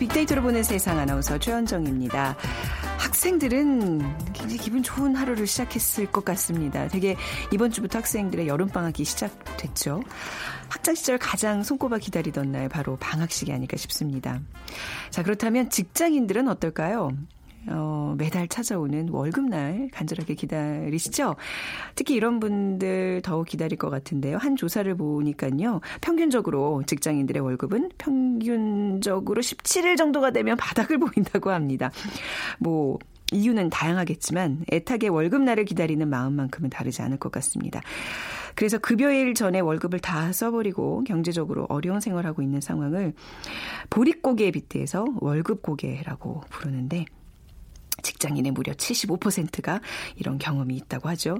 빅데이터로 보는 세상 아나운서 최현정입니다. 학생들은 굉장히 기분 좋은 하루를 시작했을 것 같습니다. 되게 이번 주부터 학생들의 여름방학이 시작됐죠. 학창 시절 가장 손꼽아 기다리던 날 바로 방학식이 아닐까 싶습니다. 자, 그렇다면 직장인들은 어떨까요? 어, 매달 찾아오는 월급날 간절하게 기다리시죠? 특히 이런 분들 더욱 기다릴 것 같은데요. 한 조사를 보니까요. 평균적으로 직장인들의 월급은 평균적으로 17일 정도가 되면 바닥을 보인다고 합니다. 뭐, 이유는 다양하겠지만 애타게 월급날을 기다리는 마음만큼은 다르지 않을 것 같습니다. 그래서 급여일 전에 월급을 다 써버리고 경제적으로 어려운 생활하고 있는 상황을 보릿고개 에 빗대서 월급고개라고 부르는데 직장인의 무려 75%가 이런 경험이 있다고 하죠.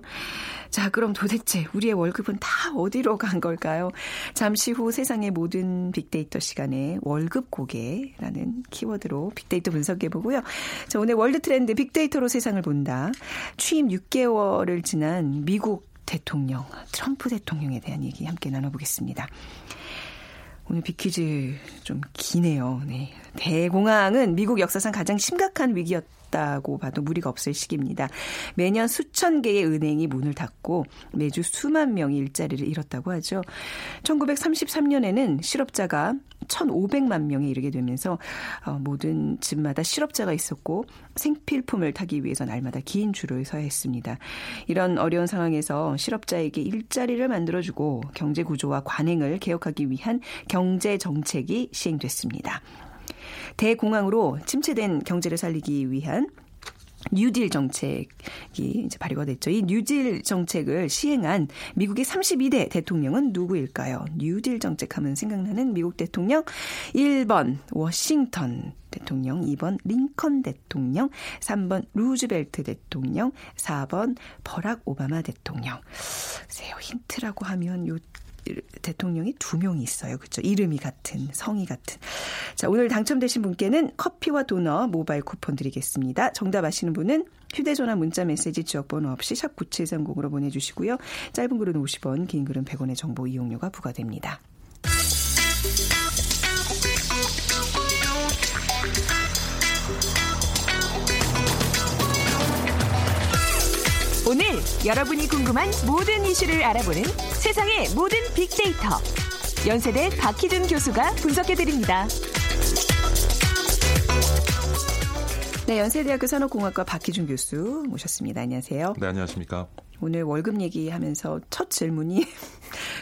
자, 그럼 도대체 우리의 월급은 다 어디로 간 걸까요? 잠시 후 세상의 모든 빅데이터 시간에 월급 고개라는 키워드로 빅데이터 분석해 보고요. 자, 오늘 월드 트렌드 빅데이터로 세상을 본다. 취임 6개월을 지난 미국 대통령, 트럼프 대통령에 대한 얘기 함께 나눠보겠습니다. 오늘 비퀴즈 좀 기네요. 네. 대공황은 미국 역사상 가장 심각한 위기였 다고 봐도 무리가 없을 시기입니다. 매년 수천 개의 은행이 문을 닫고 매주 수만 명이 일자리를 잃었다고 하죠. 1933년에는 실업자가 1,500만 명에 이르게 되면서 어, 모든 집마다 실업자가 있었고 생필품을 타기 위해서 날마다 긴 줄을 서야 했습니다. 이런 어려운 상황에서 실업자에게 일자리를 만들어주고 경제 구조와 관행을 개혁하기 위한 경제 정책이 시행됐습니다. 대공황으로 침체된 경제를 살리기 위한 뉴딜 정책이 이제 발의가 됐죠. 이 뉴딜 정책을 시행한 미국의 32대 대통령은 누구일까요? 뉴딜 정책 하면 생각나는 미국 대통령 1번 워싱턴 대통령, 2번 링컨 대통령, 3번 루즈벨트 대통령, 4번 버락 오바마 대통령. 세요 힌트라고 하면 요 대통령이 두 명이 있어요. 그렇죠? 이름이 같은, 성이 같은. 자, 오늘 당첨되신 분께는 커피와 도넛 모바일 쿠폰 드리겠습니다. 정답 아시는 분은 휴대전화 문자 메시지 지역번호 없이 샵 9730으로 보내주시고요. 짧은 글은 50원, 긴 글은 100원의 정보 이용료가 부과됩니다. 여러분이 궁금한 모든 이슈를 알아보는 세상의 모든 빅데이터. 연세대 박희준 교수가 분석해드립니다. 네, 연세대학교 산업공학과 박희준 교수 모셨습니다. 안녕하세요. 네, 안녕하십니까. 오늘 월급 얘기하면서 첫 질문이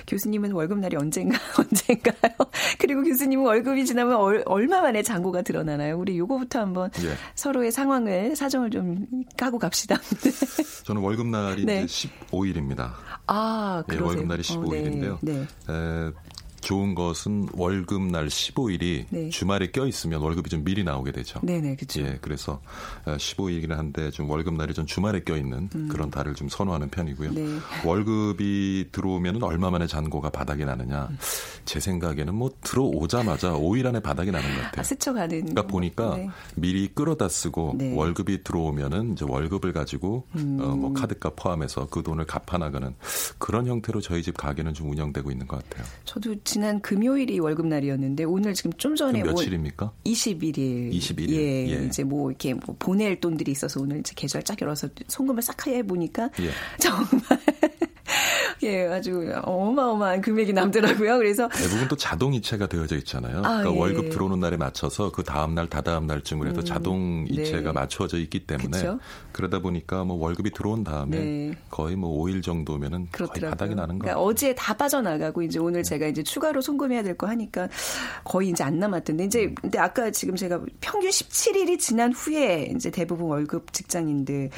교수님은 월급날이 언젠가 언젠가요? 그리고 교수님은 월급이 지나면 얼, 얼마 만에 잔고가 드러나나요? 우리 요거부터 한번 예. 서로의 상황을 사정을 좀 까고 갑시다. 저는 월급날이 네. 15일입니다. 아, 그러세요? 예, 월급날이 15일인데요. 어, 네. 네. 에, 좋은 것은 월급 날 15일이 네. 주말에 껴 있으면 월급이 좀 미리 나오게 되죠. 네네, 그렇죠. 예, 그래서 15일이긴 한데 좀 월급 날이 좀 주말에 껴 있는 음. 그런 달을 좀 선호하는 편이고요. 네. 월급이 들어오면 얼마 만에 잔고가 바닥이 나느냐? 음. 제 생각에는 뭐 들어오자마자 5일 안에 바닥이 나는 것 같아요. 아, 스쳐가는. 그러니까 보니까 네. 미리 끌어다 쓰고 네. 월급이 들어오면은 이제 월급을 가지고 음. 어, 뭐 카드값 포함해서 그 돈을 갚아 나가는 그런 형태로 저희 집 가게는 좀 운영되고 있는 것 같아요. 저도 지난 금요일이 월급날이었는데 오늘 지금 좀 전에 며칠입니까? 21일. 21일. 예, 예. 이제 뭐 이렇게 뭐 보낼 돈들이 있어서 오늘 이제 계좌를 쫙 열어서 송금을 싹 해 보니까 예. 정말 예, 아주 어마어마한 금액이 남더라고요. 그래서 대부분 또 자동 이체가 되어져 있잖아요. 아, 그러니까 예. 월급 들어오는 날에 맞춰서 그 다음 날, 다다음 날쯤으로 해서 음, 자동 이체가 네. 맞춰져 있기 때문에 그쵸? 그러다 보니까 뭐 월급이 들어온 다음에 네. 거의 뭐 5일 정도면은 그렇더라고요. 거의 바닥이 나는 거예요. 그러니까 어제 다 빠져나가고 이제 오늘 네. 제가 이제 추가로 송금해야 될 거 하니까 거의 이제 안 남았던데 이제 음. 근데 아까 지금 제가 평균 17일이 지난 후에 이제 대부분 월급 직장인들의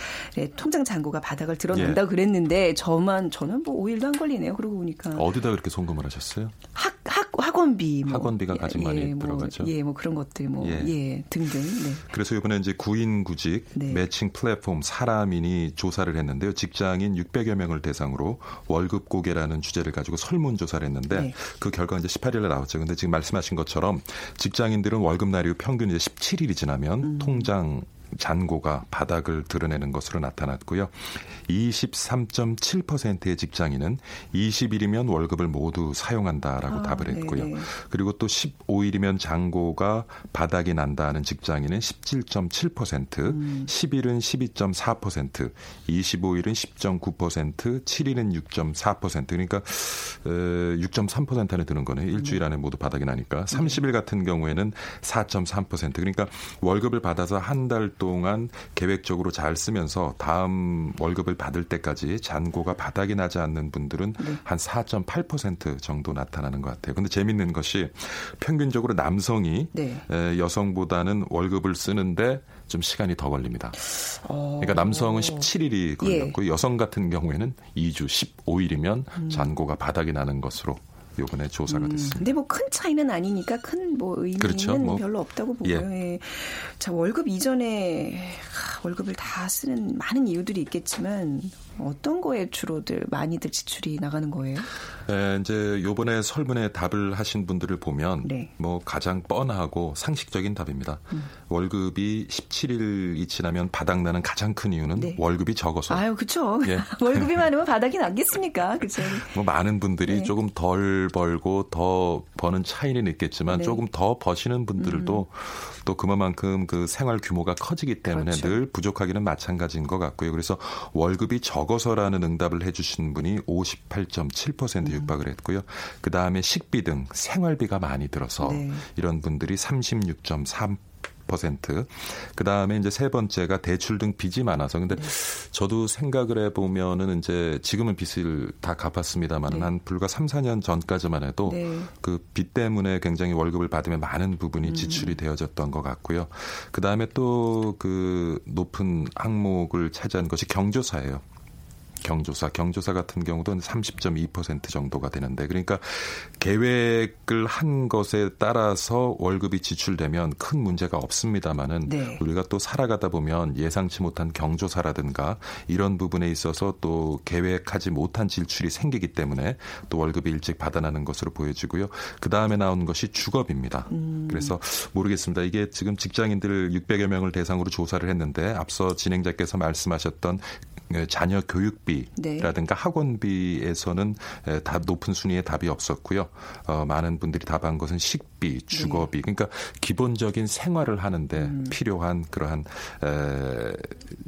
통장 잔고가 바닥을 드러난다고 예. 그랬는데 저만 저는 뭐 5일도 안 걸리네요. 그러고 보니까. 어디다 그렇게 송금을 하셨어요? 학, 학, 학원비. 뭐. 학원비가 가장 예, 많이 뭐, 들어가죠. 예, 뭐 그런 것들 뭐, 예, 예 등등. 네. 그래서 이번에 이제 구인 구직 네. 매칭 플랫폼 사람인이 조사를 했는데요. 직장인 600여 명을 대상으로 월급 고개라는 주제를 가지고 설문조사를 했는데 네. 그 결과 이제 18일에 나왔죠. 근데 지금 말씀하신 것처럼 직장인들은 월급날이 평균 이제 17일이 지나면 음. 통장 잔고가 바닥을 드러내는 것으로 나타났고요. 23.7%의 직장인은 20일이면 월급을 모두 사용한다라고 아, 답을 했고요. 네네. 그리고 또 15일이면 잔고가 바닥이 난다는 직장인은 17.7%, 음. 10일은 12.4%, 25일은 10.9%, 7일은 6.4%. 그러니까 6.3% 안에 드는 거네요. 일주일 안에 모두 바닥이 나니까. 30일 같은 경우에는 4.3%. 그러니까 월급을 받아서 한달 동안 계획적으로 잘 쓰면서 다음 월급을 받을 때까지 잔고가 바닥이 나지 않는 분들은 네. 한4.8% 정도 나타나는 것 같아요. 근데 재밌는 것이 평균적으로 남성이 네. 여성보다는 월급을 쓰는데 좀 시간이 더 걸립니다. 어... 그러니까 남성은 17일이 걸렸고 예. 여성 같은 경우에는 2주 15일이면 음. 잔고가 바닥이 나는 것으로 요번에 조사가 음, 됐습니다. 근데 뭐 큰 차이는 아니니까 큰 뭐 의미는 그렇죠. 뭐, 별로 없다고 보고요. 예. 예. 자 월급 이전에 월급을 다 쓰는 많은 이유들이 있겠지만 어떤 거에 주로들 많이들 지출이 나가는 거예요? 네, 이제 요번에 설문에 답을 하신 분들을 보면 네. 뭐 가장 뻔하고 상식적인 답입니다. 음. 월급이 17일이 지나면 바닥나는 가장 큰 이유는 네. 월급이 적어서. 아유, 그렇죠. 예. 월급이 많으면 바닥이 나겠습니까? 그렇죠. 뭐 많은 분들이 네. 조금 덜 벌고 더 버는 차이는 있겠지만 네. 조금 더 버시는 분들도 음. 또 그만큼 그 생활 규모가 커지기 때문에 그렇죠. 늘 부족하기는 마찬가지인 것 같고요. 그래서 월급이 적어 서라는 응답을 해주신 분이 58.7% 음. 육박을 했고요. 그 다음에 식비 등 생활비가 많이 들어서 네. 이런 분들이 36.3 그 다음에 이제 세 번째가 대출 등 빚이 많아서 근데 네. 저도 생각을 해보면은 이제 지금은 빚을 다 갚았습니다만 네. 한 불과 3, 4년 전까지만 해도 네. 그빚 때문에 굉장히 월급을 받으면 많은 부분이 음. 지출이 되어졌던 것 같고요. 그 다음에 또 그 높은 항목을 차지한 것이 경조사예요. 경조사, 경조사 같은 경우도 30.2% 정도가 되는데 그러니까 계획을 한 것에 따라서 월급이 지출되면 큰 문제가 없습니다만은 네. 우리가 또 살아가다 보면 예상치 못한 경조사라든가 이런 부분에 있어서 또 계획하지 못한 지출이 생기기 때문에 또 월급이 일찍 받아나는 것으로 보여지고요. 그 다음에 나온 것이 주겁입니다. 음. 그래서 모르겠습니다. 이게 지금 직장인들 600여 명을 대상으로 조사를 했는데 앞서 진행자께서 말씀하셨던 예, 자녀 교육비라든가 네. 학원비에서는 다 높은 순위의 답이 없었고요. 어, 많은 분들이 답한 것은 식비, 주거비, 네. 그러니까 기본적인 생활을 하는데 음. 필요한 그러한 에,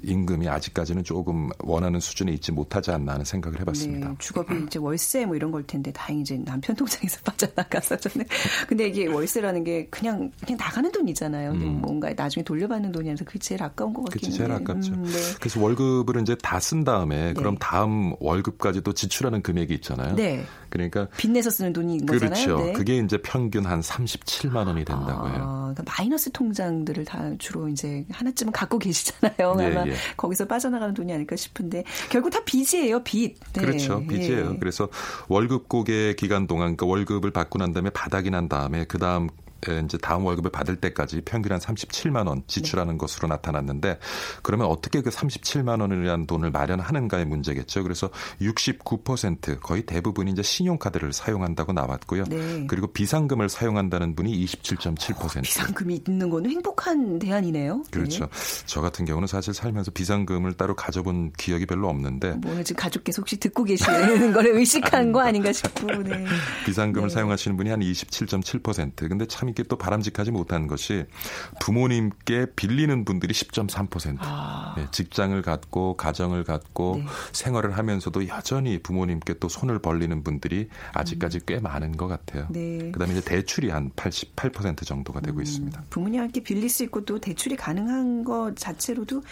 임금이 아직까지는 조금 원하는 수준에 있지 못하지 않나 하는 생각을 해봤습니다. 네. 주거비 이제 월세 뭐 이런 걸 텐데 다행히 이제 남편 통장에서 빠져나가서 저는 근데 이게 월세라는 게 그냥 그냥 나가는 돈이잖아요. 음. 뭔가 나중에 돌려받는 돈이라서 그게 제일 아까운 것 같긴 해요. 제일 아깝죠. 음, 네. 그래서 월급을 이제 다다 쓴 다음에 네. 그럼 다음 월급까지도 지출하는 금액이 있잖아요. 네. 그러니까 빚내서 쓰는 돈이 거잖아요. 그렇죠. 네. 그게 이제 평균 한 37만 원이 된다고 해요. 아, 그러니까 마이너스 통장들을 다 주로 이제 하나쯤은 갖고 계시잖아요. 네, 아마 예. 거기서 빠져나가는 돈이 아닐까 싶은데 결국 다 빚이에요, 빚. 네. 그렇죠, 빚이에요. 예. 그래서 월급 고개 기간 동안 그러니까 월급을 받고 난 다음에 바닥이 난 다음에 그 다음 이제 다음 월급을 받을 때까지 평균 한 37만 원 지출하는 네. 것으로 나타났는데 그러면 어떻게 그 37만 원이라는 돈을 마련하는가의 문제겠죠. 그래서 69% 거의 대부분이 이제 신용카드를 사용한다고 나왔고요. 네. 그리고 비상금을 사용한다는 분이 27.7%. 어, 비상금이 있는 거는 행복한 대안이네요. 네. 그렇죠. 네. 저 같은 경우는 사실 살면서 비상금을 따로 가져본 기억이 별로 없는데. 뭐 지금 가족께서 혹시 듣고 계시는 걸 의식한 거 아닌가 싶고. 네. 비상금을 네. 사용하시는 분이 한 27.7%. 근데 참 이게 또 바람직하지 못한 것이 부모님께 빌리는 분들이 10.3%. 아. 네, 직장을 갖고 가정을 갖고 네. 생활을 하면서도 여전히 부모님께 또 손을 벌리는 분들이 아직까지 음. 꽤 많은 것 같아요. 네. 그다음에 이제 대출이 한 88% 정도가 되고 음. 있습니다. 부모님께 빌릴 수 있고 또 대출이 가능한 것 자체로도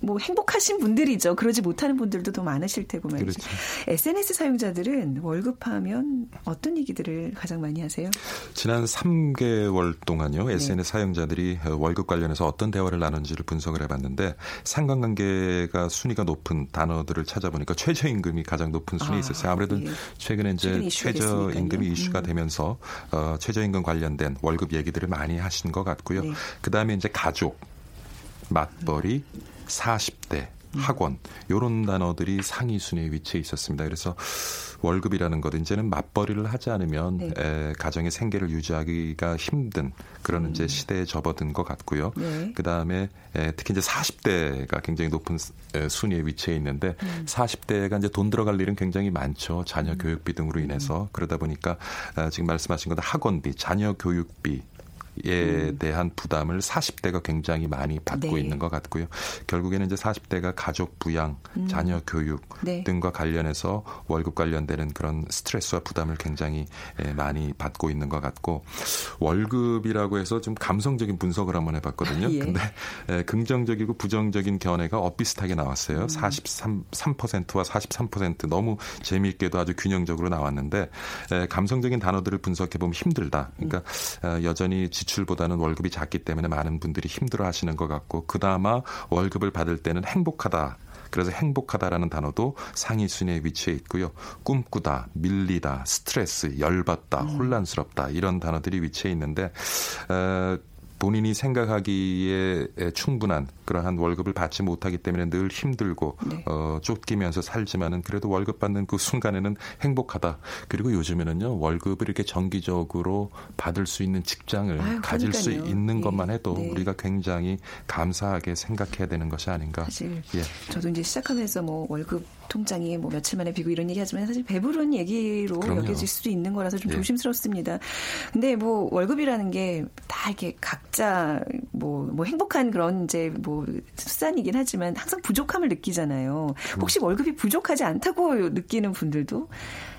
뭐 행복하신 분들이죠. 그러지 못하는 분들도 더 많으실 테고 말이죠. 그렇죠. SNS 사용자들은 월급하면 어떤 얘기들을 가장 많이 하세요? 지난 3 개월 동안요. SNS 네. 사용자들이 월급 관련해서 어떤 대화를 나눈지를 분석을 해봤는데 상관관계가 순위가 높은 단어들을 찾아보니까 최저임금이 가장 높은 순위에 아, 있었어요. 아무래도 예. 최근에 이제 최저임금이 이슈가 음. 되면서 어, 최저임금 관련된 월급 얘기들을 많이 하신 것 같고요. 네. 그 다음에 이제 가족, 맞벌이, 40대 학원 요런 단어들이 상위 순위에 위치해 있었습니다. 그래서 월급이라는 것 이제는 맞벌이를 하지 않으면 네. 에, 가정의 생계를 유지하기가 힘든 그런 음. 이제 시대에 접어든 것 같고요. 네. 그 다음에 특히 이제 40대가 굉장히 높은 에, 순위에 위치해 있는데 음. 40대가 이제 돈 들어갈 일은 굉장히 많죠. 자녀 음. 교육비 등으로 인해서 음. 그러다 보니까 아, 지금 말씀하신 것도 학원비, 자녀 교육비 에 음. 대한 부담을 40대가 굉장히 많이 받고 네. 있는 것 같고요. 결국에는 이제 40대가 가족 부양, 음. 자녀 교육 네. 등과 관련해서 월급 관련되는 그런 스트레스와 부담을 굉장히 많이 받고 있는 것 같고 월급이라고 해서 좀 감성적인 분석을 한번 해봤거든요. 예. 근데 긍정적이고 부정적인 견해가 엇비슷하게 나왔어요. 음. 43%와 43% 너무 재미있게도 아주 균형적으로 나왔는데 감성적인 단어들을 분석해 보면 힘들다. 그러니까 음. 여전히 지출보다는 월급이 작기 때문에 많은 분들이 힘들어 하시는 것 같고 그나마 월급을 받을 때는 행복하다. 그래서 행복하다라는 단어도 상위 순위에 위치해 있고요. 꿈꾸다, 밀리다, 스트레스, 열받다, 음. 혼란스럽다 이런 단어들이 위치해 있는데 어, 본인이 생각하기에 충분한 그러한 월급을 받지 못하기 때문에 늘 힘들고 네. 어, 쫓기면서 살지만은 그래도 월급 받는 그 순간에는 행복하다. 그리고 요즘에는요 월급을 이렇게 정기적으로 받을 수 있는 직장을 아유, 가질 수 있는 예. 것만 해도 네. 우리가 굉장히 감사하게 생각해야 되는 것이 아닌가. 사실 예. 저도 이제 시작하면서 뭐 월급 통장이 뭐 며칠 만에 비고 이런 얘기 하지만 사실 배부른 얘기로 그럼요. 여겨질 수도 있는 거라서 좀 예. 조심스럽습니다. 근데 뭐 월급이라는 게 다 이렇게 각자 뭐, 뭐 행복한 그런 이제 뭐 수단이긴 하지만 항상 부족함을 느끼잖아요. 혹시 월급이 부족하지 않다고 느끼는 분들도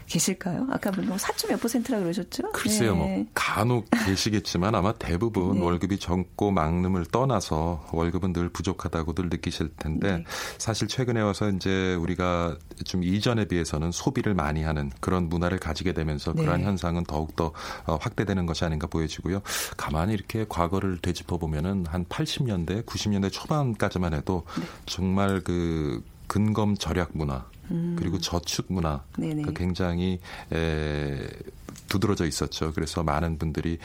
계실까요? 아까 뭐 4점 몇 퍼센트라 그러셨죠? 글쎄요, 뭐 네. 뭐 간혹 계시겠지만 아마 대부분 네. 월급이 적고 막름을 떠나서 월급은 늘 부족하다고들 느끼실 텐데 네. 사실 최근에 와서 이제 우리가 좀 이전에 비해서는 소비를 많이 하는 그런 문화를 가지게 되면서 네. 그러한 현상은 더욱 더 어, 확대되는 것이 아닌가 보여지고요. 가만히 이렇게 과거를 되짚어 보면은 한 80년대, 90년대 초반까지만 해도 네. 정말 그 근검 절약 문화 음. 그리고 저축 문화 그 굉장히 에, 두드러져 있었죠. 그래서 많은 분들이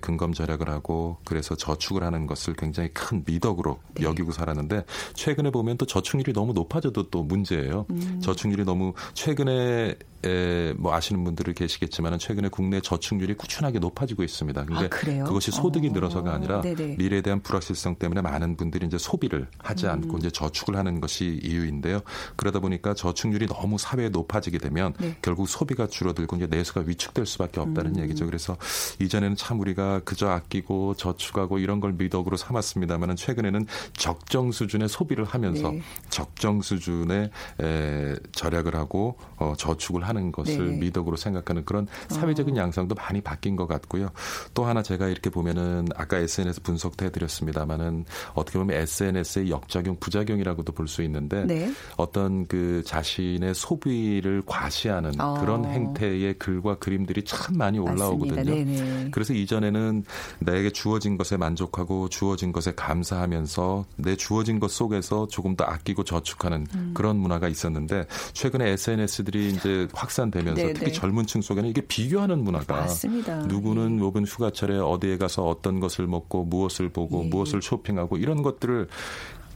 근검 절약을 하고 그래서 저축을 하는 것을 굉장히 큰 미덕으로 네. 여기고 살았는데 최근에 보면 또 저축률이 너무 높아져도 또 문제예요. 음. 저축률이 너무 최근에 에, 뭐 아시는 분들이 계시겠지만 최근에 국내 저축률이 꾸준하게 높아지고 있습니다. 근데 아, 그것이 소득이 어. 늘어서가 아니라 네네. 미래에 대한 불확실성 때문에 많은 분들이 이제 소비를 하지 음. 않고 이제 저축을 하는 것이 이유인데요. 그러다 보니까 저축률이 너무 사회에 높아지게 되면 네. 결국 소비가 줄어들고 이제 내수가 위축될 수밖에 없다는 음. 얘기죠. 그래서 이전에는 참 우리가 그저 아끼고 저축하고 이런 걸 미덕으로 삼았습니다만은 최근에는 적정 수준의 소비를 하면서 네. 적정 수준의 에, 절약을 하고 어, 저축을 하는 것을 네. 미덕으로 생각하는 그런 사회적인 어. 양상도 많이 바뀐 것 같고요. 또 하나 제가 이렇게 보면은 아까 SNS 분석도 해드렸습니다만은 어떻게 보면 SNS의 역작용, 부작용이라고도 볼 수 있는데 네. 어떤 그 자신의 소비를 과시하는 어. 그런 행태의 글과 그림들이 참 많이 올라오거든요. 그래서 이전에는 나에게 주어진 것에 만족하고 주어진 것에 감사하면서 내 주어진 것 속에서 조금 더 아끼고 저축하는 음. 그런 문화가 있었는데 최근에 SNS들이 이제 확산되면서 네네. 특히 네. 젊은 층 속에는 이게 비교하는 문화가 맞습니다. 누구는 요번 휴가철에 어디에 가서 어떤 것을 먹고 무엇을 보고 예. 무엇을 쇼핑하고 이런 것들을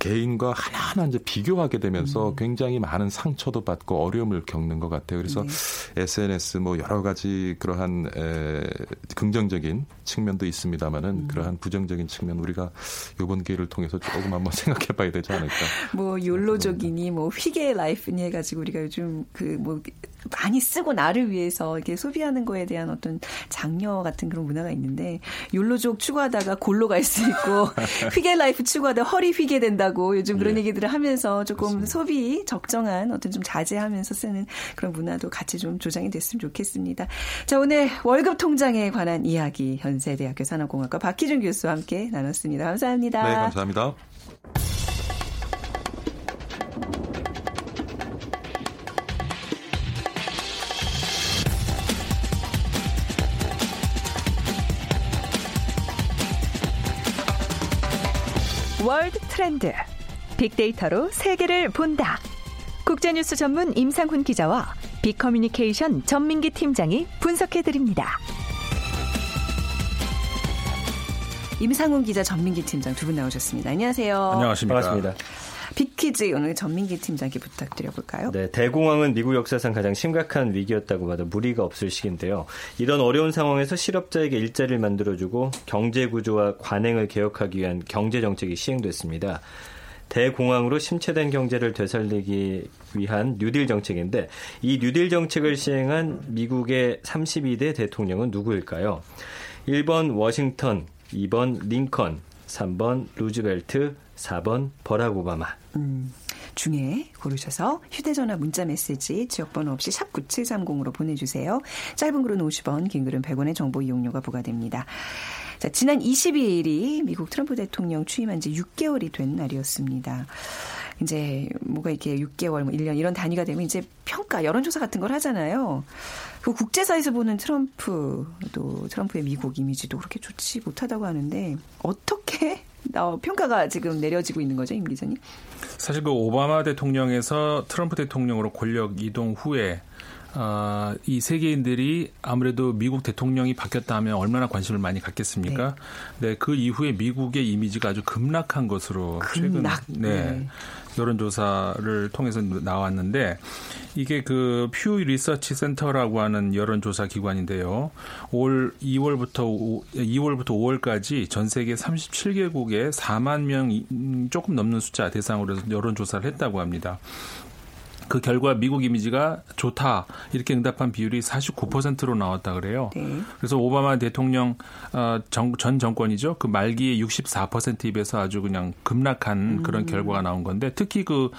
개인과 하나하나 이제 비교하게 되면서 음. 굉장히 많은 상처도 받고 어려움을 겪는 것 같아요. 그래서 네. SNS 뭐 여러 가지 그러한 에, 긍정적인 측면도 있습니다만은 음. 그러한 부정적인 측면 우리가 이번 기회를 통해서 조금 한번 생각해 봐야 되지 않을까. 뭐 욜로족이니 뭐 휘게 라이프니 해가지고 우리가 요즘 그 뭐 많이 쓰고 나를 위해서 이렇게 소비하는 거에 대한 어떤 장려 같은 그런 문화가 있는데 욜로족 추구하다가 골로 갈 수 있고 휘게 라이프 추구하다 허리 휘게 된다고 요즘 그런 예. 얘기들을 하면서 조금 맞습니다. 소비 적정한 어떤 좀 자제하면서 쓰는 그런 문화도 같이 좀 조장이 됐으면 좋겠습니다. 자 오늘 월급 통장에 관한 이야기 현세대학교 산업공학과 박희준 교수와 함께 나눴습니다. 감사합니다. 네, 감사합니다. 트렌드. 빅데이터로 세계를 본다. 국제뉴스 전문 임상훈 기자와 빅커뮤니케이션 전민기 팀장이 분석해드립니다. 임상훈 기자, 전민기 팀장 두 분 나오셨습니다. 안녕하세요. 안녕하십니까. 반갑습니다. 빅퀴즈 오늘 전민기 팀장께 부탁드려볼까요? 네, 대공황은 미국 역사상 가장 심각한 위기였다고 봐도 무리가 없을 시기인데요. 이런 어려운 상황에서 실업자에게 일자리를 만들어주고 경제 구조와 관행을 개혁하기 위한 경제 정책이 시행됐습니다. 대공황으로 침체된 경제를 되살리기 위한 뉴딜 정책인데 이 뉴딜 정책을 시행한 미국의 32대 대통령은 누구일까요? 1번 워싱턴, 2번 링컨, 3번 루즈벨트, 4번 버락 오바마. 음, 중에 고르셔서 휴대전화 문자 메시지 지역번호 없이 샵 9730으로 보내주세요. 짧은 글은 50원, 긴 글은 100원의 정보 이용료가 부과됩니다. 자, 지난 22일이 미국 트럼프 대통령 취임한 지 6개월이 된 날이었습니다. 이제 뭐가 이렇게 6개월, 뭐 1년 이런 단위가 되면 이제 평가, 여론조사 같은 걸 하잖아요. 그 국제사에서 보는 트럼프, 또 트럼프의 미국 이미지도 그렇게 좋지 못하다고 하는데 어떻게 평가가 지금 내려지고 있는 거죠, 임 기자님? 사실 그 오바마 대통령에서 트럼프 대통령으로 권력 이동 후에 어, 이 세계인들이 아무래도 미국 대통령이 바뀌었다 하면 얼마나 관심을 많이 갖겠습니까? 네, 네 그 이후에 미국의 이미지가 아주 급락한 것으로 급락. 최근 네. 네. 여론조사를 통해서 나왔는데 이게 그 퓨 리서치 센터라고 하는 여론조사 기관인데요. 올 2월부터 5, 2월부터 5월까지 전 세계 37개국에 4만 명 조금 넘는 숫자 대상으로 여론조사를 했다고 합니다. 그 결과 미국 이미지가 좋다 이렇게 응답한 비율이 49%로 나왔다 그래요. 네. 그래서 오바마 대통령 어, 정, 전 정권이죠. 그 말기에 64%에 비해서 아주 그냥 급락한 음. 그런 결과가 나온 건데 특히 그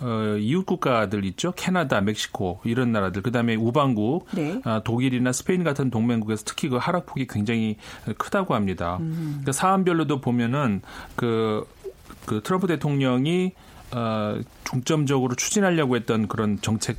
어, 이웃 국가들 있죠. 캐나다, 멕시코 이런 나라들 그다음에 우방국 네. 어, 독일이나 스페인 같은 동맹국에서 특히 그 하락폭이 굉장히 크다고 합니다. 음. 그러니까 사안별로도 보면은 그, 그 트럼프 대통령이 어, 중점적으로 추진하려고 했던 그런 정책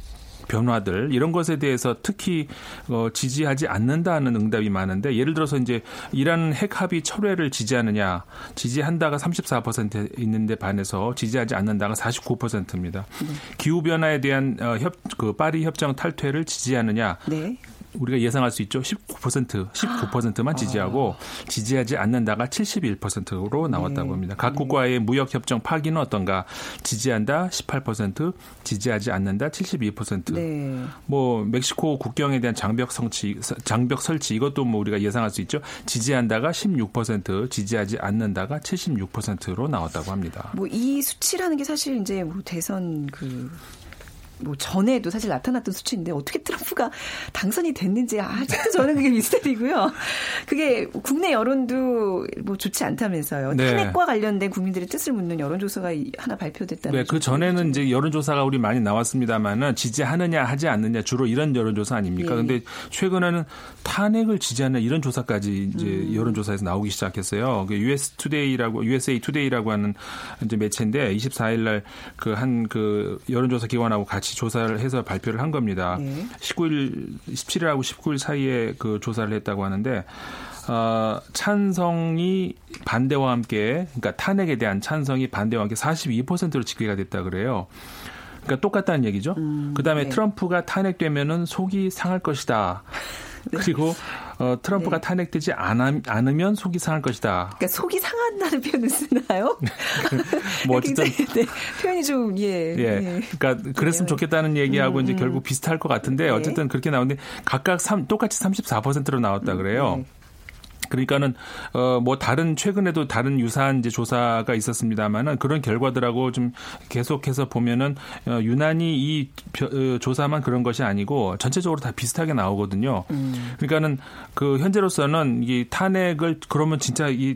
변화들 이런 것에 대해서 특히 어, 지지하지 않는다는 응답이 많은데 예를 들어서 이제 이란 핵 합의 철회를 지지하느냐 지지한다가 34% 있는데 반해서 지지하지 않는다가 49%입니다. 네. 기후 변화에 대한 어, 협, 그 파리 협정 탈퇴를 지지하느냐 네. 우리가 예상할 수 있죠. 19% 19%만 지지하고 아. 지지하지 않는다가 71%로 나왔다고 네. 합니다. 각국과의 무역 협정 파기는 어떤가? 지지한다 18%, 지지하지 않는다 72%. 네. 뭐 멕시코 국경에 대한 장벽 설치 장벽 설치 이것도 뭐 우리가 예상할 수 있죠. 지지한다가 16%, 지지하지 않는다가 76%로 나왔다고 합니다. 뭐 이 수치라는 게 사실 이제 뭐 대선 그 뭐 전에도 사실 나타났던 수치인데 어떻게 트럼프가 당선이 됐는지 아직도 저는 그게 미스터리고요. 그게 국내 여론도 뭐 좋지 않다면서요. 네. 탄핵과 관련된 국민들의 뜻을 묻는 여론조사가 하나 발표됐다는. 네, 그 전에는 이제 여론조사가 우리 많이 나왔습니다만은 지지하느냐 하지 않느냐 주로 이런 여론조사 아닙니까? 예. 근데 최근에는 탄핵을 지지하는 이런 조사까지 이제 음. 여론조사에서 나오기 시작했어요. 그 US Today라고 USA Today라고 하는 이제 매체인데 24일 날 그 한그 그 여론조사 기관하고 같이 같이 조사를 해서 발표를 한 겁니다. 네. 19일, 17일하고 19일 사이에 그 조사를 했다고 하는데 어, 찬성이 반대와 함께, 그러니까 탄핵에 대한 찬성이 반대와 함께 42%로 집계가 됐다 그래요. 그러니까 똑같다는 얘기죠. 음, 그다음에 네. 트럼프가 탄핵되면은 속이 상할 것이다. 네. 그리고 어, 트럼프가 네. 탄핵되지 않아, 않으면 속이 상할 것이다. 그러니까 속이 상한다는 표현을 쓰나요? 뭐 어쨌든 네, 표현이 좀 예. 예. 예. 그러니까 그랬으면 좋겠다는 얘기하고 음, 이제 음. 결국 비슷할 것 같은데 네. 어쨌든 그렇게 나오는데 각각 3, 똑같이 34%로 나왔다 그래요. 네. 그러니까는 어뭐 다른 최근에도 다른 유사한 이제 조사가 있었습니다만은 그런 결과들하고 좀 계속해서 보면은 어, 유난히 이 어, 조사만 그런 것이 아니고 전체적으로 다 비슷하게 나오거든요. 음. 그러니까는 그 현재로서는 이 탄핵을 그러면 진짜 이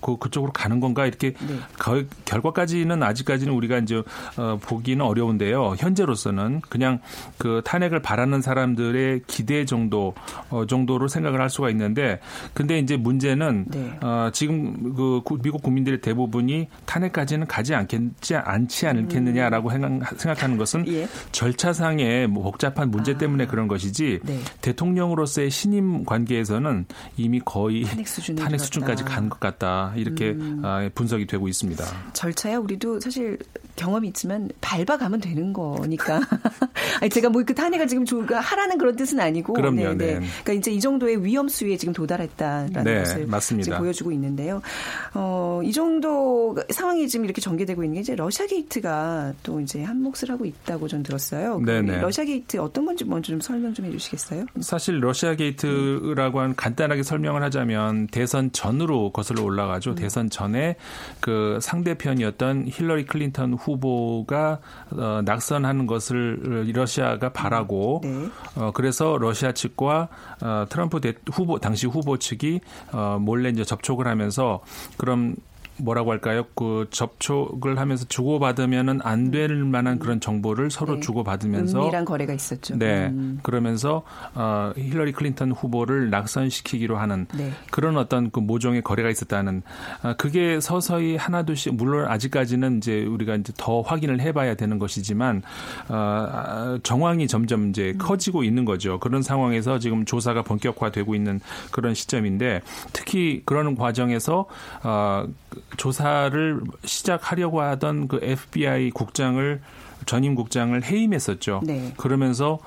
그, 그쪽으로 가는 건가 이렇게 네. 거, 결과까지는 아직까지는 우리가 이제 어, 보기는 어려운데요. 현재로서는 그냥 그 탄핵을 바라는 사람들의 기대 정도 어, 정도로 생각을 할 수가 있는데 근데 이제 문제는 네. 어, 지금 그 미국 국민들의 대부분이 탄핵까지는 가지 않겠지 않지 않겠느냐라고 음. 생각하는 것은 예. 절차상의 뭐 복잡한 문제 아. 때문에 그런 것이지 네. 대통령으로서의 신임 관계에서는 이미 거의 탄핵, 탄핵 수준까지 간 것 같다 이렇게 음. 아, 분석이 되고 있습니다. 절차야 우리도 사실 경험이 있지만 밟아가면 되는 거니까. 아니 제가 뭐 그 탄핵을 지금 조가 하라는 그런 뜻은 아니고. 그럼요. 네, 네. 그러니까 이제 이 정도의 위험 수위에 지금 도달했다라는 네, 것을 맞습니다. 보여주고 있는데요. 어, 이 정도 상황이 지금 이렇게 전개되고 있는 게 이제 러시아 게이트가 또 이제 한 몫을 하고 있다고 전 들었어요. 그 네네. 러시아 게이트 어떤 건지 먼저 좀 설명 좀 해주시겠어요? 사실 러시아 게이트라고 한 간단하게 설명을 하자면 대선 전으로 거슬러 올라가죠. 음. 대선 전에 그 상대편이었던 힐러리 클린턴 후보가 어, 낙선하는 것을 러시아가 바라고 네. 어, 그래서 러시아 측과 어, 트럼프 대, 후보 당시 후보 측이 어, 몰래 이제 접촉을 하면서 그럼 뭐라고 할까요? 그 접촉을 하면서 주고 받으면은 안 될 만한 그런 정보를 서로 네. 주고 받으면서 은밀한 거래가 있었죠. 네. 음. 그러면서 어 힐러리 클린턴 후보를 낙선시키기로 하는 네. 그런 어떤 그 모종의 거래가 있었다는 아, 그게 서서히 하나둘씩 물론 아직까지는 이제 우리가 이제 더 확인을 해 봐야 되는 것이지만 어 정황이 점점 이제 음. 커지고 있는 거죠. 그런 상황에서 지금 조사가 본격화되고 있는 그런 시점인데 특히 그런 과정에서 어 조사를 시작하려고 하던 그 FBI 국장을 전임 국장을 해임했었죠. 네. 그러면서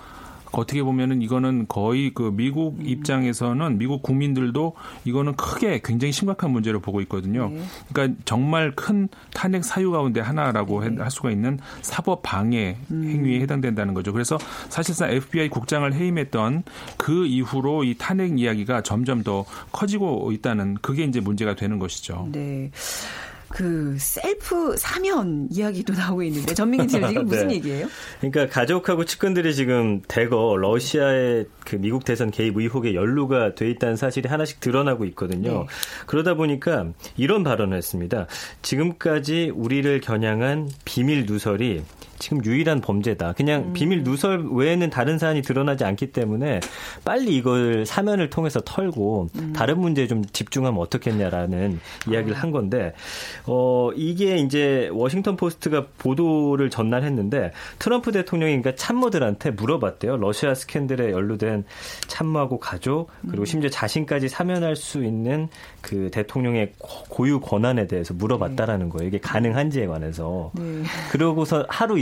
어떻게 보면은 이거는 거의 그 미국 음. 입장에서는 미국 국민들도 이거는 크게 굉장히 심각한 문제로 보고 있거든요. 네. 그러니까 정말 큰 탄핵 사유 가운데 하나라고 네. 할 수가 있는 사법 방해 음. 행위에 해당된다는 거죠. 그래서 사실상 FBI 국장을 해임했던 그 이후로 이 탄핵 이야기가 점점 더 커지고 있다는 그게 이제 문제가 되는 것이죠. 네. 그 셀프 사면 이야기도 나오고 있는데 전민기 팀 지금 무슨 네. 얘기예요? 그러니까 가족하고 측근들이 지금 대거 러시아의 그 미국 대선 개입 의혹에 연루가 돼 있다는 사실이 하나씩 드러나고 있거든요. 네. 그러다 보니까 이런 발언을 했습니다. 지금까지 우리를 겨냥한 비밀 누설이 지금 유일한 범죄다. 그냥 음. 비밀 누설 외에는 다른 사안이 드러나지 않기 때문에 빨리 이걸 사면을 통해서 털고 음. 다른 문제에 좀 집중하면 어떻겠냐라는 아. 이야기를 한 건데 어 이게 이제 워싱턴 포스트가 보도를 전날했는데 트럼프 대통령이 그러니까 참모들한테 물어봤대요. 러시아 스캔들에 연루된 참모하고 가족 그리고 음. 심지어 자신까지 사면할 수 있는 그 대통령의 고유 권한에 대해서 물어봤다라는 거예요. 이게 가능한지에 관해서. 네. 그러고서 하루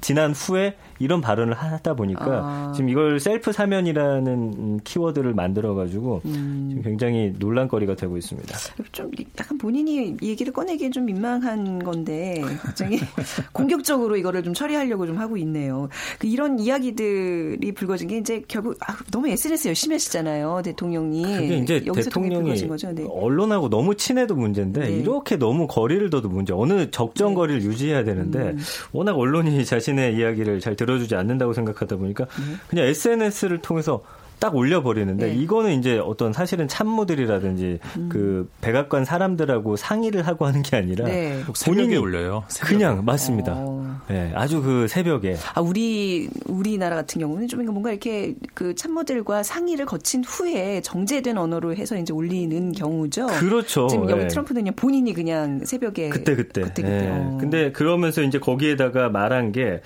지난 후에 이런 발언을 하다 보니까 아. 지금 이걸 셀프 사면이라는 키워드를 만들어 가지고 음. 지금 굉장히 논란거리가 되고 있습니다. 좀 약간 본인이 얘기를 꺼내기엔 좀 민망한 건데 굉장히 공격적으로 이거를 좀 처리하려고 좀 하고 있네요. 그 이런 이야기들이 불거진 게 이제 결국 아, 너무 SNS 열심히 하시잖아요, 대통령이. 그게 이제 대통령이 거죠. 네. 언론하고 너무 친해도 문제인데 네. 이렇게 너무 거리를 둬도 문제. 어느 적정 네. 거리를 유지해야 되는데 음. 워낙 언론이 자신의 이야기를 잘 들 어주지 않는다고 생각하다 보니까 네. 그냥 SNS를 통해서 딱 올려버리는데 네. 이거는 이제 어떤 사실은 참모들이라든지 음. 그 백악관 사람들하고 상의를 하고 하는 게 아니라 네. 본인이 올려요. 새벽에. 그냥 맞습니다. 어. 네, 아주 그 새벽에. 아 우리 우리나라 같은 경우는 좀 뭔가 이렇게 그 참모들과 상의를 거친 후에 정제된 언어로 해서 이제 올리는 경우죠. 그렇죠. 지금 여기 네. 트럼프는 그냥 본인이 그냥 새벽에 그때 그때. 그때 그때. 네. 어. 근데 그러면서 이제 거기에다가 말한 게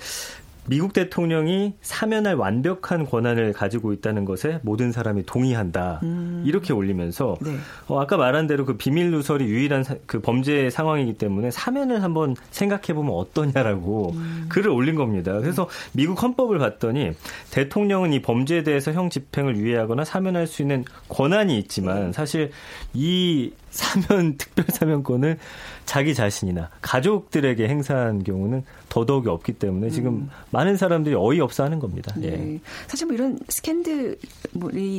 미국 대통령이 사면할 완벽한 권한을 가지고 있다는 것에 모든 사람이 동의한다. 음. 이렇게 올리면서 네. 어, 아까 말한 대로 그 비밀 누설이 유일한 사, 그 범죄 상황이기 때문에 사면을 한번 생각해 보면 어떠냐라고 음. 글을 올린 겁니다. 그래서 미국 헌법을 봤더니 대통령은 이 범죄에 대해서 형 집행을 유예하거나 사면할 수 있는 권한이 있지만 네. 사실 이 사면 특별 사면권을 자기 자신이나 가족들에게 행사한 경우는 더더욱이 없기 때문에 지금 음. 많은 사람들이 어이없어 하는 겁니다. 네. 예. 사실 뭐 이런 스캔들이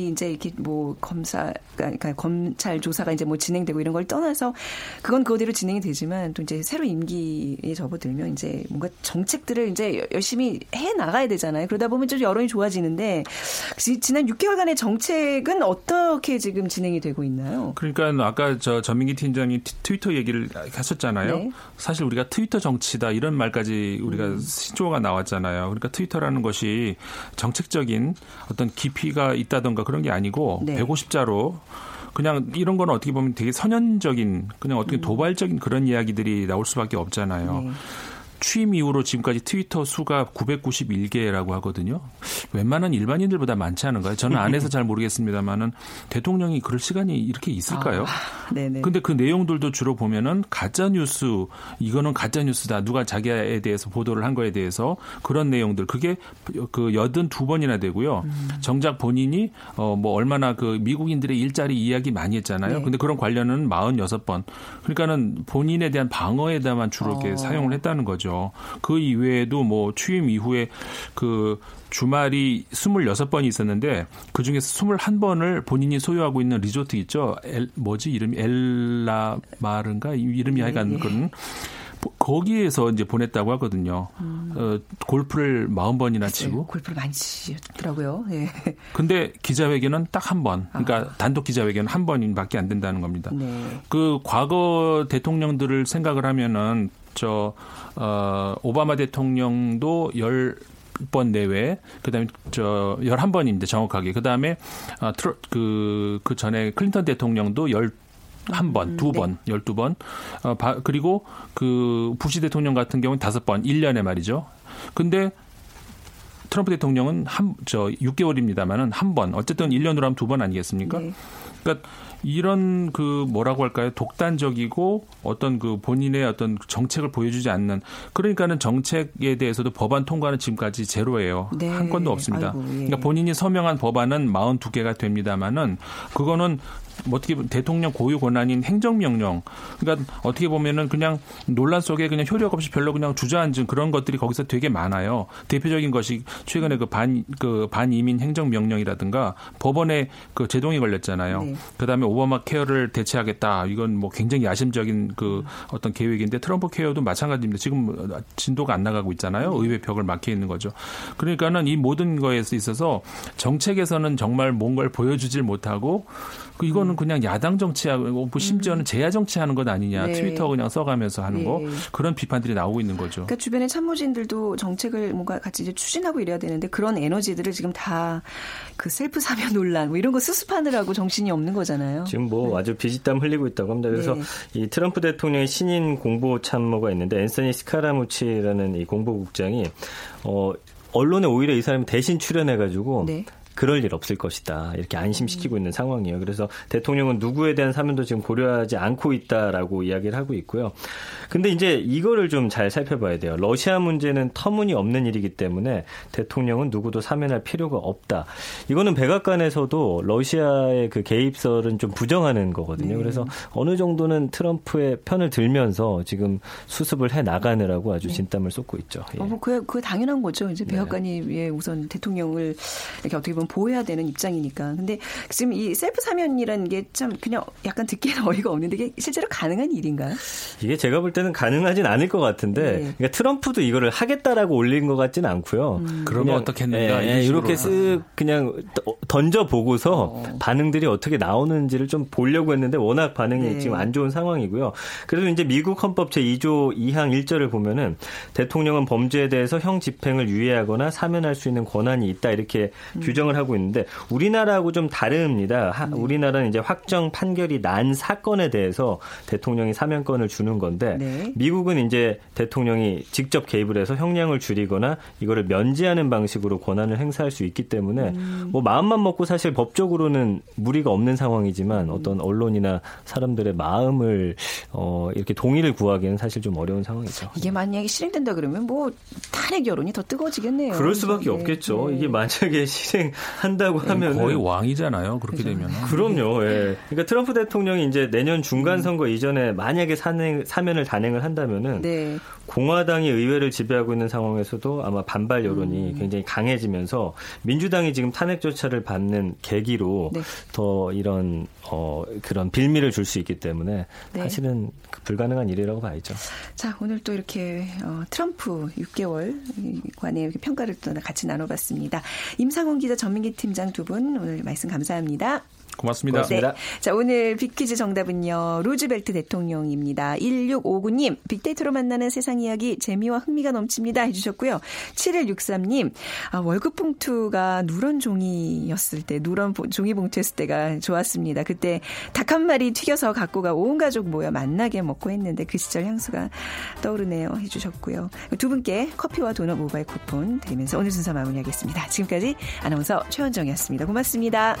이제 이렇게 뭐 검사, 그러니까 검찰 조사가 이제 뭐 진행되고 이런 걸 떠나서 그건 그거대로 진행이 되지만 또 이제 새로 임기에 접어들면 이제 뭔가 정책들을 이제 열심히 해 나가야 되잖아요. 그러다 보면 좀 여론이 좋아지는데 지난 6개월간의 정책은 어떻게 지금 진행이 되고 있나요? 그러니까 아까 저 전민기 팀장이 트위터 얘기를 하셨잖아요. 네. 사실 우리가 트위터 정치다 이런 말까지 우리가 음. 신조어가 나왔잖아요. 그러니까 트위터라는 것이 정책적인 어떤 깊이가 있다던가 그런 게 아니고 네. 150자로 그냥 이런 거는 어떻게 보면 되게 선연적인 그냥 어떻게 음. 도발적인 그런 이야기들이 나올 수밖에 없잖아요. 네. 취임 이후로 지금까지 트위터 수가 991개라고 하거든요. 웬만한 일반인들보다 많지 않은가요? 저는 안 해서 잘 모르겠습니다만은 대통령이 그럴 시간이 이렇게 있을까요? 아, 네네. 근데 그 내용들도 주로 보면은 가짜 뉴스 이거는 가짜 뉴스다. 누가 자기에 대해서 보도를 한 거에 대해서 그런 내용들 그게 그 여든 두 번이나 되고요. 음. 정작 본인이 어 뭐 얼마나 그 미국인들의 일자리 이야기 많이 했잖아요. 네. 근데 그런 관련은 46번. 그러니까는 본인에 대한 방어에다만 주로 이렇게 어. 사용을 했다는 거죠. 그 이외에도 뭐 취임 이후에 그 주말이 26번이 있었는데 그중에서 21번을 본인이 소유하고 있는 리조트 있죠. 엘, 뭐지 이름이 엘라 마른가 이름이 네, 하여간 네. 그런 거기에서 이제 보냈다고 하거든요. 음. 어, 골프를 40번이나 치고. 네, 골프를 많이 치더라고요. 예. 근데 기자회견은 딱 한 번. 그러니까 아. 단독 기자회견 한 번밖에 안 된다는 겁니다. 네. 그 과거 대통령들을 생각을 하면은 저 어, 오바마 대통령도 열 번 내외, 그 다음에 저, 11번입니다, 정확하게. 그 다음에, 어, 트로, 그, 그 전에 클린턴 대통령도 열 한 번, 음, 두 번, 네. 열두 번. 어, 바, 그리고 그 부시 대통령 같은 경우는 다섯 번, 1년에 말이죠. 근데 트럼프 대통령은 한, 저, 6개월입니다만은 한 번, 어쨌든 1년으로 하면 두 번 아니겠습니까? 네. 그러니까 이런 그 뭐라고 할까요? 독단적이고 어떤 그 본인의 어떤 정책을 보여주지 않는 그러니까는 정책에 대해서도 법안 통과는 지금까지 제로예요. 네. 한 건도 없습니다. 아이고, 예. 그러니까 본인이 서명한 법안은 42개가 됩니다만은 그거는 뭐 어떻게 보면 대통령 고유 권한인 행정명령. 그러니까 어떻게 보면은 그냥 논란 속에 그냥 효력 없이 별로 그냥 주저앉은 그런 것들이 거기서 되게 많아요. 대표적인 것이 최근에 그 반, 그 반이민 행정명령이라든가 법원에 그 제동이 걸렸잖아요. 네. 그 다음에 오바마 케어를 대체하겠다. 이건 뭐 굉장히 야심적인 그 어떤 계획인데 트럼프 케어도 마찬가지입니다. 지금 진도가 안 나가고 있잖아요. 네. 의회 벽을 막혀 있는 거죠. 그러니까는 이 모든 거에 있어서 정책에서는 정말 뭔가를 보여주질 못하고 그 이거는 그냥 야당 정치하고 뭐 심지어는 음. 제야 정치하는 것 아니냐. 네. 트위터 그냥 써가면서 하는 네. 거 그런 비판들이 나오고 있는 거죠. 그러니까 주변에 참모진들도 정책을 뭔가 같이 이제 추진하고 이래야 되는데 그런 에너지들을 지금 다 그 셀프 사면 논란 뭐 이런 거 수습하느라고 정신이 없는 거잖아요. 지금 뭐 네. 아주 비지땀 흘리고 있다고 합니다. 그래서 네. 이 트럼프 대통령의 신인 공보 참모가 있는데 앤서니 스카라무치라는 이 공보국장이 어 언론에 오히려 이 사람이 대신 출연해가지고 네. 그럴 일 없을 것이다. 이렇게 안심시키고 있는 상황이에요. 그래서 대통령은 누구에 대한 사면도 지금 고려하지 않고 있다라고 이야기를 하고 있고요. 근데 이제 이거를 좀 잘 살펴봐야 돼요. 러시아 문제는 터무니없는 일이기 때문에 대통령은 누구도 사면할 필요가 없다. 이거는 백악관에서도 러시아의 그 개입설은 좀 부정하는 거거든요. 네. 그래서 어느 정도는 트럼프의 편을 들면서 지금 수습을 해 나가느라고 아주 네. 진땀을 쏟고 있죠. 예. 어, 뭐 그게, 그게 당연한 거죠. 이제 네. 백악관이 네. 우선 대통령을 이렇게 어떻게 보면 좀 보호해야 되는 입장이니까. 근데 지금 이 셀프 사면이라는 게 참 그냥 약간 듣기에는 어이가 없는데 이게 실제로 가능한 일인가요? 이게 제가 볼 때는 가능하진 않을 것 같은데 네. 그러니까 트럼프도 이거를 하겠다라고 올린 것 같지는 않고요. 음. 그러면 어떻겠는가? 예, 예, 이렇게 쓱 그냥 던져 보고서 어. 반응들이 어떻게 나오는지를 좀 보려고 했는데 워낙 반응이 네. 지금 안 좋은 상황이고요. 그래서 이제 미국 헌법 제 2조 2항 1절을 보면은 대통령은 범죄에 대해서 형 집행을 유예하거나 사면할 수 있는 권한이 있다 이렇게 음. 규정을 규정을 하고 있는데 우리나라하고 좀 다릅니다. 하, 네. 우리나라는 이제 확정 판결이 난 사건에 대해서 대통령이 사면권을 주는 건데 네. 미국은 이제 대통령이 직접 개입을 해서 형량을 줄이거나 이거를 면제하는 방식으로 권한을 행사할 수 있기 때문에 음. 뭐 마음만 먹고 사실 법적으로는 무리가 없는 상황이지만 음. 어떤 언론이나 사람들의 마음을 어 이렇게 동의를 구하기는 사실 좀 어려운 상황이죠. 이게 만약에 실행된다 그러면 뭐 탄핵 여론이 더 뜨거워지겠네요. 그럴 수밖에 네. 없겠죠. 네. 이게 만약에 실행 한다고 네, 하면 거의 왕이잖아요. 그렇게 되면 그럼요. 예. 그러니까 트럼프 대통령이 이제 내년 중간 선거 음. 이전에 만약에 산행, 사면을 단행을 한다면은 네. 공화당이 의회를 지배하고 있는 상황에서도 아마 반발 여론이 음. 굉장히 강해지면서 민주당이 지금 탄핵 조차를 받는 계기로 네. 더 이런 어 그런 빌미를 줄 수 있기 때문에 네. 사실은 그 불가능한 일이라고 봐야죠. 자 오늘 또 이렇게 어, 트럼프 6개월 관에 이렇게 평가를 또 같이 나눠봤습니다. 임상훈 기자 전 전민기 팀장 두 분 오늘 말씀 감사합니다. 고맙습니다. 고맙습니다. 네. 자, 오늘 빅퀴즈 정답은요. 루즈벨트 대통령입니다. 1659님, 빅데이터로 만나는 세상 이야기 재미와 흥미가 넘칩니다. 해주셨고요. 7163님, 아, 월급 봉투가 누런 종이였을 때, 누런 종이 봉투였을 때가 좋았습니다. 그때 닭 한 마리 튀겨서 갖고 가 온 가족 모여 만나게 먹고 했는데 그 시절 향수가 떠오르네요. 해주셨고요. 두 분께 커피와 도넛 모바일 쿠폰 드리면서 오늘 순서 마무리하겠습니다. 지금까지 아나운서 최원정이었습니다. 고맙습니다.